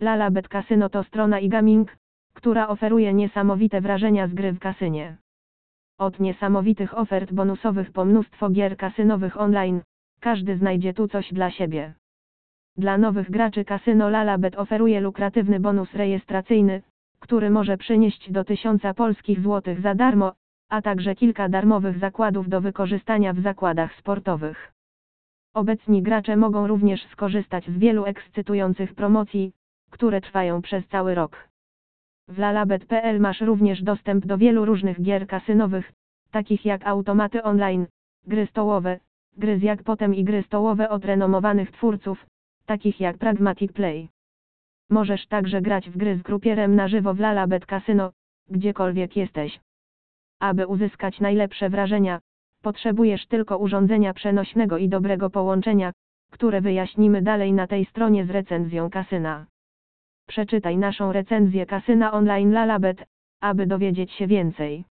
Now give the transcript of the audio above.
Lalabet Casino to strona i gaming, która oferuje niesamowite wrażenia z gry w kasynie. Od niesamowitych ofert bonusowych po mnóstwo gier kasynowych online, każdy znajdzie tu coś dla siebie. Dla nowych graczy kasyno Lalabet oferuje lukratywny bonus rejestracyjny, który może przynieść do 1000 polskich złotych za darmo, a także kilka darmowych zakładów do wykorzystania w zakładach sportowych. Obecni gracze mogą również skorzystać z wielu ekscytujących promocji, które trwają przez cały rok. W lalabet.pl masz również dostęp do wielu różnych gier kasynowych, takich jak automaty online, gry stołowe, gry z jak potem i gry stołowe od renomowanych twórców, takich jak Pragmatic Play. Możesz także grać w gry z grupierem na żywo w Lalabet Casino, gdziekolwiek jesteś. Aby uzyskać najlepsze wrażenia, potrzebujesz tylko urządzenia przenośnego i dobrego połączenia, które wyjaśnimy dalej na tej stronie z recenzją kasyna. Przeczytaj naszą recenzję kasyna online Lalabet, aby dowiedzieć się więcej.